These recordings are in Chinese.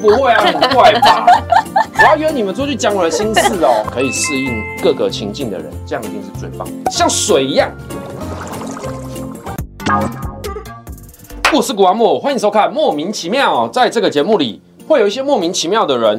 不会啊，很怪吧？我要约你们出去讲我的心事哦，可以适应各个情境的人，这样一定是最棒的，像水一样。我是谷阿莫，欢迎收看《莫名其妙》。在这个节目里，会有一些莫名其妙的人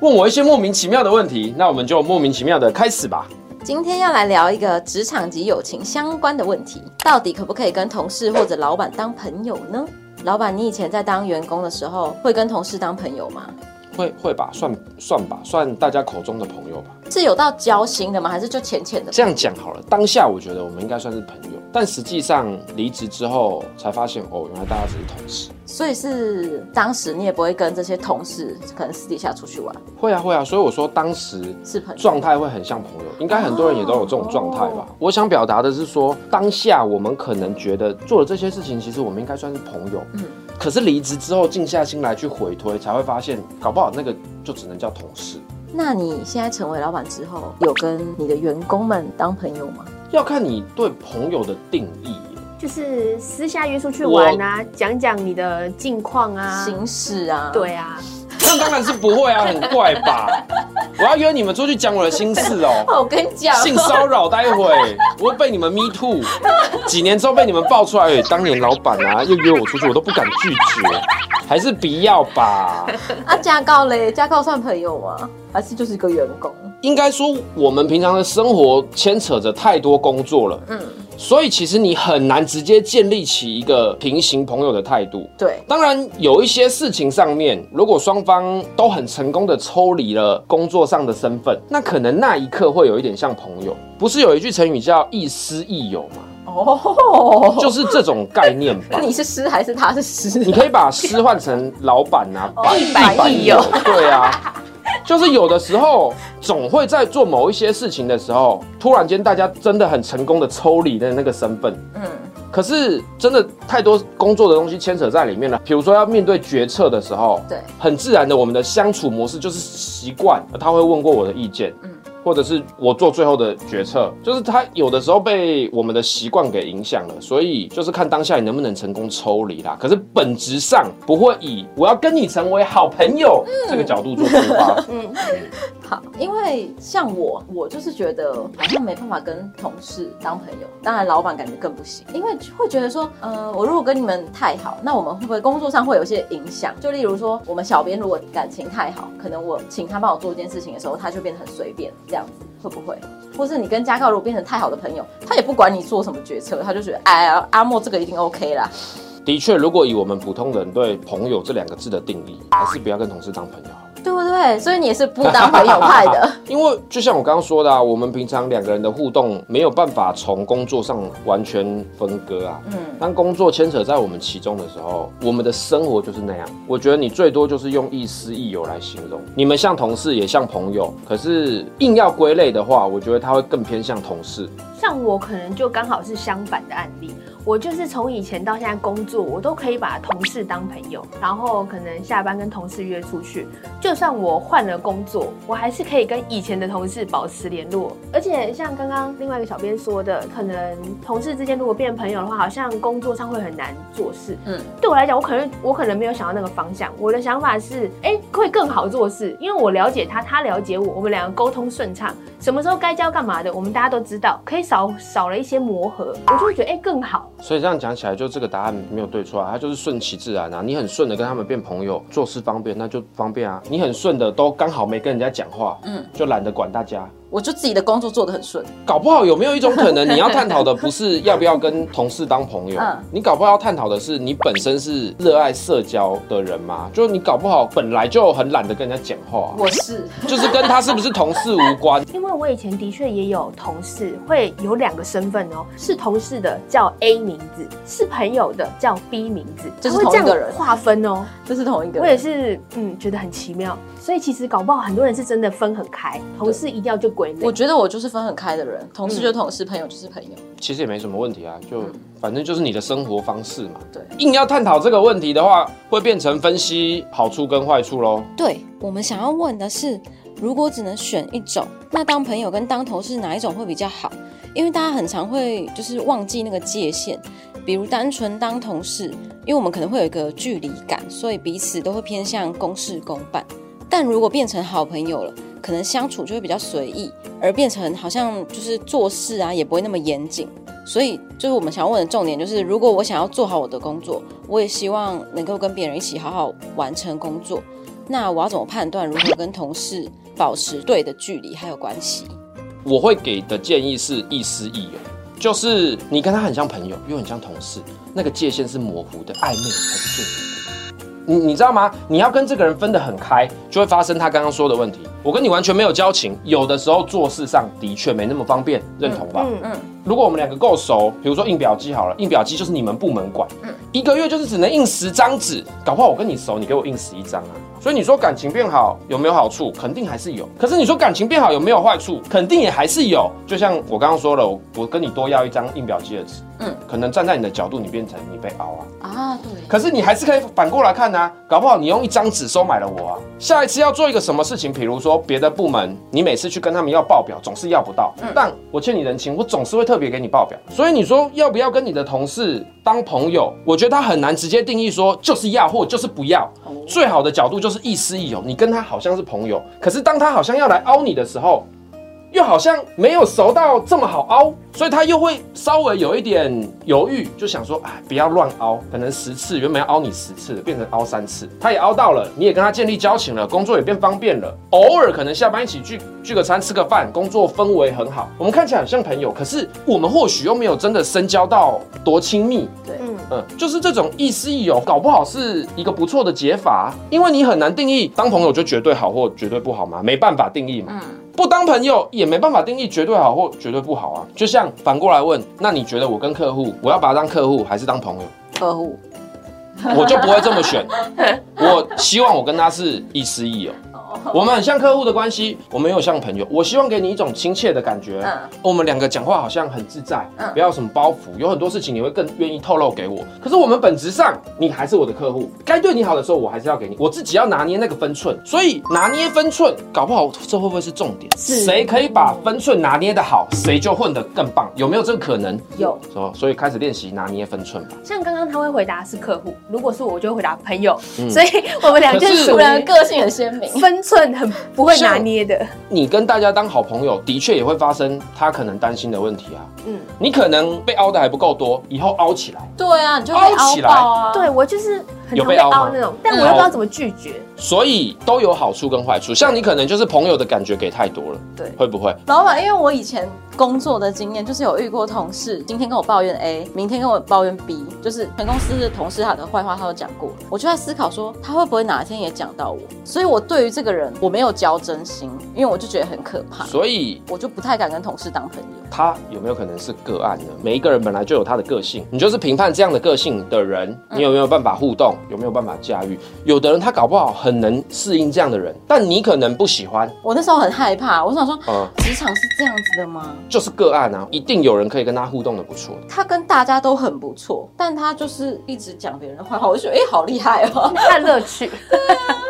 问我一些莫名其妙的问题，那我们就莫名其妙的开始吧。今天要来聊一个职场及友情相关的问题，到底可不可以跟同事或者老板当朋友呢？老板，你以前在当员工的时候，会跟同事当朋友吗？会会吧，算算吧，算大家口中的朋友吧。是有到交心的吗？还是就浅浅的？这样讲好了，当下我觉得我们应该算是朋友，但实际上离职之后才发现，哦，原来大家只是同事。所以是当时你也不会跟这些同事可能私底下出去玩？会啊会啊，所以我说当时是朋友，状态会很像朋友，应该很多人也都有这种状态吧。我想表达的是说，当下我们可能觉得做了这些事情，其实我们应该算是朋友。嗯。可是离职之后，静下心来去回推，才会发现，搞不好那个就只能叫同事。那你现在成为老板之后，有跟你的员工们当朋友吗？要看你对朋友的定义，就是私下约出去玩啊，讲讲你的近况啊、行事啊。对啊。那当然是不会啊，很怪吧？我要约你们出去讲我的心事哦。我跟你讲，性骚扰，待会我会被你们 me too。几年之后被你们爆出来，欸，当年老板啊又约我出去，我都不敢拒绝，还是不要吧。啊，家告嘞，家告算朋友吗？还是就是一个员工？应该说，我们平常的生活牵扯着太多工作了。嗯。所以其实你很难直接建立起一个平行朋友的态度。对，当然有一些事情上面，如果双方都很成功的抽离了工作上的身份，那可能那一刻会有一点像朋友。不是有一句成语叫亦师亦友吗？哦，就是这种概念吧。你是师还是他是师？你可以把师换成老板啊，亦师亦友。对啊。就是有的时候，总会在做某一些事情的时候，突然间大家真的很成功的抽离的那个身份。嗯，可是真的太多工作的东西牵扯在里面了。比如说要面对决策的时候，对，很自然的我们的相处模式就是习惯，他会问过我的意见。嗯。或者是我做最后的决策，就是他有的时候被我们的习惯给影响了，所以就是看当下你能不能成功抽离啦。可是本质上不会以我要跟你成为好朋友这个角度做出发。嗯，好，因为像我，我就是觉得好像没办法跟同事当朋友，当然老板感觉更不行，因为会觉得说，呃，我如果跟你们太好，那我们会不会工作上会有一些影响？就例如说，我们小编如果感情太好，可能我请他帮我做一件事情的时候，他就变得很随便。样子会不会？或是你跟家告如果变成太好的朋友，他也不管你做什么决策，他就觉得哎呀，阿莫这个一定 OK 啦。的确，如果以我们普通人对朋友这两个字的定义，还是不要跟同事当朋友。对？所以你也是不当朋友派的。因为就像我刚刚说的啊，我们平常两个人的互动没有办法从工作上完全分割啊。嗯。当工作牵扯在我们其中的时候，我们的生活就是那样。我觉得你最多就是用亦师亦友来形容。你们像同事，也像朋友。可是硬要归类的话，我觉得他会更偏向同事。像我可能就刚好是相反的案例。我就是从以前到现在工作，我都可以把同事当朋友，然后可能下班跟同事约出去。就算我换了工作，我还是可以跟以前的同事保持联络。而且像刚刚另外一个小编说的，可能同事之间如果变朋友的话，好像工作上会很难做事。嗯，对我来讲，我可能我可能没有想到那个方向。我的想法是，哎，会更好做事，因为我了解他，他了解我，我们两个沟通顺畅，什么时候该交干嘛的，我们大家都知道，可以少少了一些磨合，我就会觉得哎更好。所以这样讲起来，就这个答案没有对错啊，它就是顺其自然啊。你很顺的跟他们变朋友，做事方便，那就方便啊。你很顺的都刚好没跟人家讲话，嗯，就懒得管大家。我就自己的工作做得很顺，搞不好有没有一种可能，你要探讨的不是要不要跟同事当朋友，嗯，你搞不好要探讨的是你本身是热爱社交的人吗？就你搞不好本来就很懒得跟人家讲话，我是，就是跟他是不是同事无关。因为我以前的确也有同事会有两个身份哦，是同事的叫 A 名字，是朋友的叫 B 名字，就是同一个人划分哦，这是同一个人。我也是，嗯，觉得很奇妙。所以其实搞不好很多人是真的分很开，同事一定要就归类。我觉得我就是分很开的人，同事就同事，嗯、朋友就是朋友。其实也没什么问题啊，就反正就是你的生活方式嘛。对，硬要探讨这个问题的话，会变成分析好处跟坏处喽。对，我们想要问的是，如果只能选一种，那当朋友跟当同事哪一种会比较好？因为大家很常会就是忘记那个界限。比如单纯当同事，因为我们可能会有一个距离感，所以彼此都会偏向公事公办。但如果变成好朋友了，可能相处就会比较随意，而变成好像就是做事啊也不会那么严谨。所以就是我们想要问的重点，就是如果我想要做好我的工作，我也希望能够跟别人一起好好完成工作。那我要怎么判断如何跟同事保持对的距离还有关系？我会给的建议是亦师亦友，就是你跟他很像朋友，又很像同事，那个界限是模糊的，暧昧才是最美的。你你知道吗？你要跟这个人分得很开，就会发生他刚刚说的问题。我跟你完全没有交情，有的时候做事上的确没那么方便，认同吧？嗯嗯。如果我们两个够熟，比如说印表机好了，印表机就是你们部门管，嗯，一个月就是只能印十张纸，搞不好我跟你熟，你给我印十一张啊。所以你说感情变好有没有好处？肯定还是有。可是你说感情变好有没有坏处？肯定也还是有。就像我刚刚说了，我跟你多要一张印表机的纸，嗯，可能站在你的角度，你变成你被凹啊。啊，对。可是你还是可以反过来看啊，搞不好你用一张纸收买了我啊。下一次要做一个什么事情，比如说别的部门。你每次去跟他们要报表，总是要不到。嗯，但我欠你人情，我总是会特别给你报表。所以你说要不要跟你的同事当朋友？我觉得他很难直接定义说就是要或就是不要。最好的角度就是亦师亦友，你跟他好像是朋友，可是当他好像要来凹你的时候，又好像没有熟到这么好凹。所以他又会稍微有一点犹豫，就想说，哎，不要乱凹，可能十次原本要凹你十次的，变成凹三次，他也凹到了，你也跟他建立交情了，工作也变方便了，偶尔可能下班一起聚聚个餐，吃个饭，工作氛围很好，我们看起来很像朋友，可是我们或许又没有真的深交到多亲密，对，嗯嗯，就是这种亦师亦友，搞不好是一个不错的解法，因为你很难定义当朋友就绝对好或绝对不好嘛，没办法定义嘛，嗯，不当朋友也没办法定义绝对好或绝对不好啊，就像。反过来问，那你觉得我跟客户，我要把他当客户还是当朋友？客户，我就不会这么选。我希望我跟他是亦师亦友。我们很像客户的关系，我们又像朋友。我希望给你一种亲切的感觉。嗯，我们两个讲话好像很自在，嗯，不要什么包袱。有很多事情你会更愿意透露给我。可是我们本质上，你还是我的客户。该对你好的时候，我还是要给你。我自己要拿捏那个分寸。所以拿捏分寸，搞不好这会不会是重点？是，谁可以把分寸拿捏得好，谁就混得更棒。有没有这个可能？有。所以开始练习拿捏分寸吧。像刚刚他会回答是客户，如果是我，就会回答朋友。嗯，所以我们俩就是属于个性很鲜明，分寸很不会拿捏的，你跟大家当好朋友，的确也会发生他可能担心的问题啊。嗯，你可能被凹的还不够多，以后凹起来。对啊，你就凹起来啊。对，我就是很常被凹那种，但我又不知道怎么拒绝。所以都有好处跟坏处。像你可能就是朋友的感觉给太多了，对，会不会？老板，因为我以前工作的经验就是有遇过同事，今天跟我抱怨 A，明天跟我抱怨 B，就是全公司的同事他的坏话他都讲过。我就在思考说，他会不会哪一天也讲到我？所以我对于这个人我没有交真心，因为我就觉得很可怕，所以我就不太敢跟同事当朋友。他有没有可能是个案呢？每一个人本来就有他的个性，你就是评判这样的个性的人，你有没有办法互动，有没有办法驾驭？有的人他搞不好很能适应这样的人，但你可能不喜欢。我那时候很害怕，我想说，嗯，职场是这样子的吗？就是个案啊，一定有人可以跟他互动的不错。他跟大家都很不错，但他就是一直讲别人的坏话，我就觉得哎、欸，好厉害哦，看乐趣。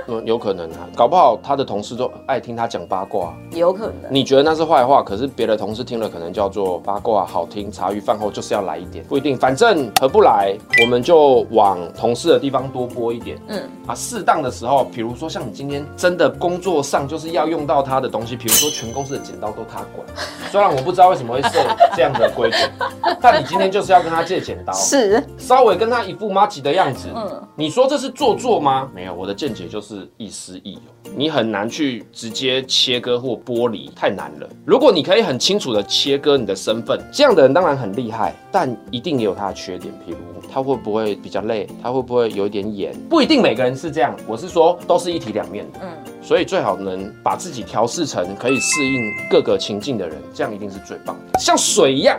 嗯，有可能啊，搞不好他的同事都爱听他讲八卦，有可能。你觉得那是坏话，可是别的同事听了可能叫做八卦，好听。茶余饭后就是要来一点，不一定，反正合不来，我们就往同事的地方多拨一点。嗯，啊，适当的时候，比如说像你今天真的工作上就是要用到他的东西，比如说全公司的剪刀都他管，虽然我不知道为什么会设这样的规矩，但你今天就是要跟他借剪刀，是稍微跟他一副麻吉的样子。嗯，你说这是做作吗？没有，我的见解就是亦师亦友。你很难去直接切割或剥离，太难了。如果你可以很清楚的切割你的身份，这样的人当然很厉害，但一定也有他的缺点。譬如他会不会比较累？他会不会有一点眼？不一定每个人是这样。我是说，都是一体两面的。嗯，所以最好能把自己调试成可以适应各个情境的人，这样一定是最棒的。像水一样，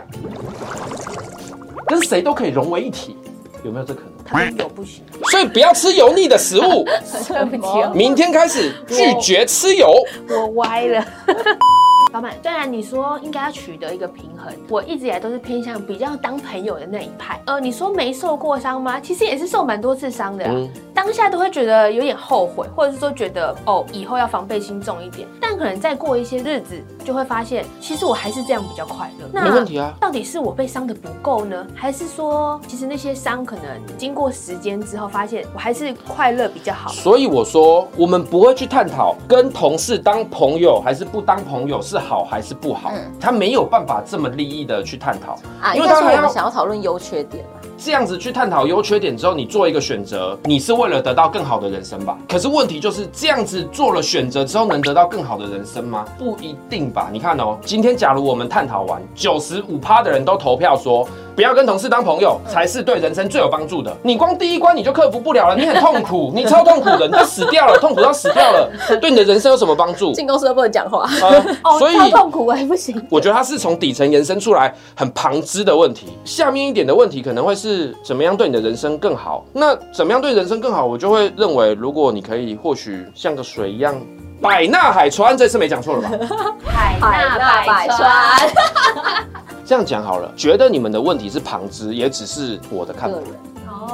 跟谁都可以融为一体。有没有这可能？他有不行，所以不要吃油腻的食物。明天开始拒绝吃油。我歪了。老板，虽然你说应该要取得一个平衡，我一直以来都是偏向比较当朋友的那一派。呃，你说没受过伤吗？其实也是受蛮多次伤的呀、当下都会觉得有点后悔，或者是说觉得哦，以后要防备心重一点。但可能再过一些日子，就会发现其实我还是这样比较快乐。那没问题啊。到底是我被伤的不够呢，还是说其实那些伤可能经过时间之后，发现我还是快乐比较好？所以我说，我们不会去探讨跟同事当朋友还是不当朋友是好还是不好，嗯、他没有办法这么利益的去探讨啊，因为他们想要讨论优缺点。这样子去探讨优缺点之后，你做一个选择，你是为了得到更好的人生吧？可是问题就是这样子做了选择之后，能得到更好的人生吗？不一定吧。你看哦，今天假如我们探讨完，九十五趴的人都投票说，不要跟同事当朋友才是对人生最有帮助的。你光第一关你就克服不了了，你很痛苦，你超痛苦的，你就死掉了，痛苦到死掉了，对你的人生有什么帮助？进公司都不能讲话，呃、所以超痛苦还不行。我觉得它是从底层延伸出来很旁支的问题，下面一点的问题可能会是怎么样对你的人生更好？那怎么样对人生更好？我就会认为，如果你可以或许像个水一样，百纳海川，这次没讲错了吧？海纳百川。这样讲好了，觉得你们的问题是旁支，也只是我的看法。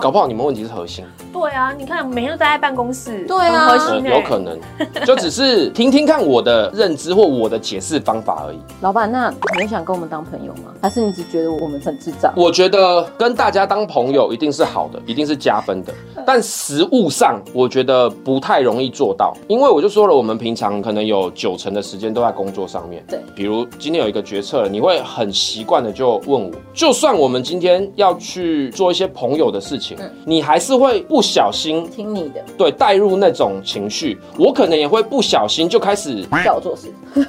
搞不好你们问题是核心。对啊，你看每天都待在办公室，对啊，核心、呃、有可能，就只是听听看我的认知或我的解释方法而已。老板，那你想跟我们当朋友吗？还是你只觉得我们很智障？我觉得跟大家当朋友一定是好的，一定是加分的。但实物上，我觉得不太容易做到，因为我就说了，我们平常可能有九成的时间都在工作上面。对，比如今天有一个决策，你会很习惯的就问我，就算我们今天要去做一些朋友的事情，嗯、你还是会不小心听你的，对，带入那种情绪，我可能也会不小心就开始叫我做事，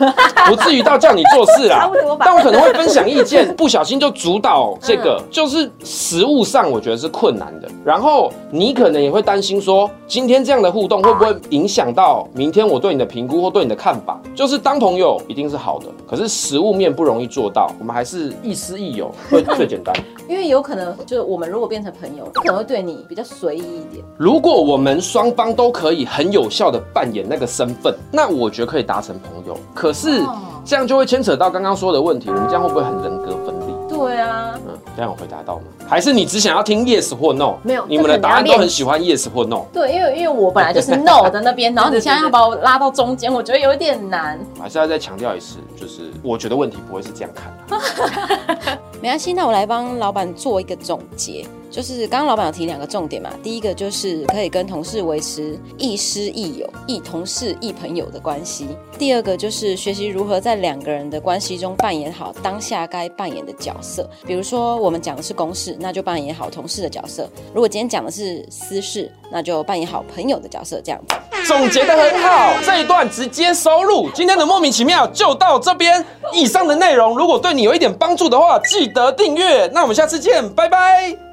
不至于到叫你做事 啦，但我可能会分享意见，不小心就主导这个，嗯、就是实物上我觉得是困难的。然后你可能也会担心说，今天这样的互动会不会影响到明天我对你的评估或对你的看法？就是当朋友一定是好的，可是实物面不容易做到，我们还是亦师亦友会 最简单。因为有可能就是我们如果变成朋友，可能会对你比较随意一点。如果我们双方都可以很有效的扮演那个身份，那我觉得可以达成朋友。可是这样就会牵扯到刚刚说的问题，我们这样会不会很人格分裂？对啊，嗯，这样我回答到吗？还是你只想要听 yes 或 no？没有，你们的答案都很喜欢 yes 或 no。对，因为因为我本来就是 no 的那边，然后你现在要把我拉到中间，我觉得有点难。还是要再强调一次，就是我觉得问题不会是这样看的。没关系，那我来帮老板做一个总结。就是刚刚老板有提两个重点嘛，第一个就是可以跟同事维持亦师亦友、亦同事亦朋友的关系；第二个就是学习如何在两个人的关系中扮演好当下该扮演的角色。比如说我们讲的是公事，那就扮演好同事的角色；如果今天讲的是私事，那就扮演好朋友的角色。这样子总结得很好，这一段直接收录。今天的莫名其妙就到这边。以上的内容如果对你有一点帮助的话，记得订阅。那我们下次见，拜拜。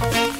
Bye.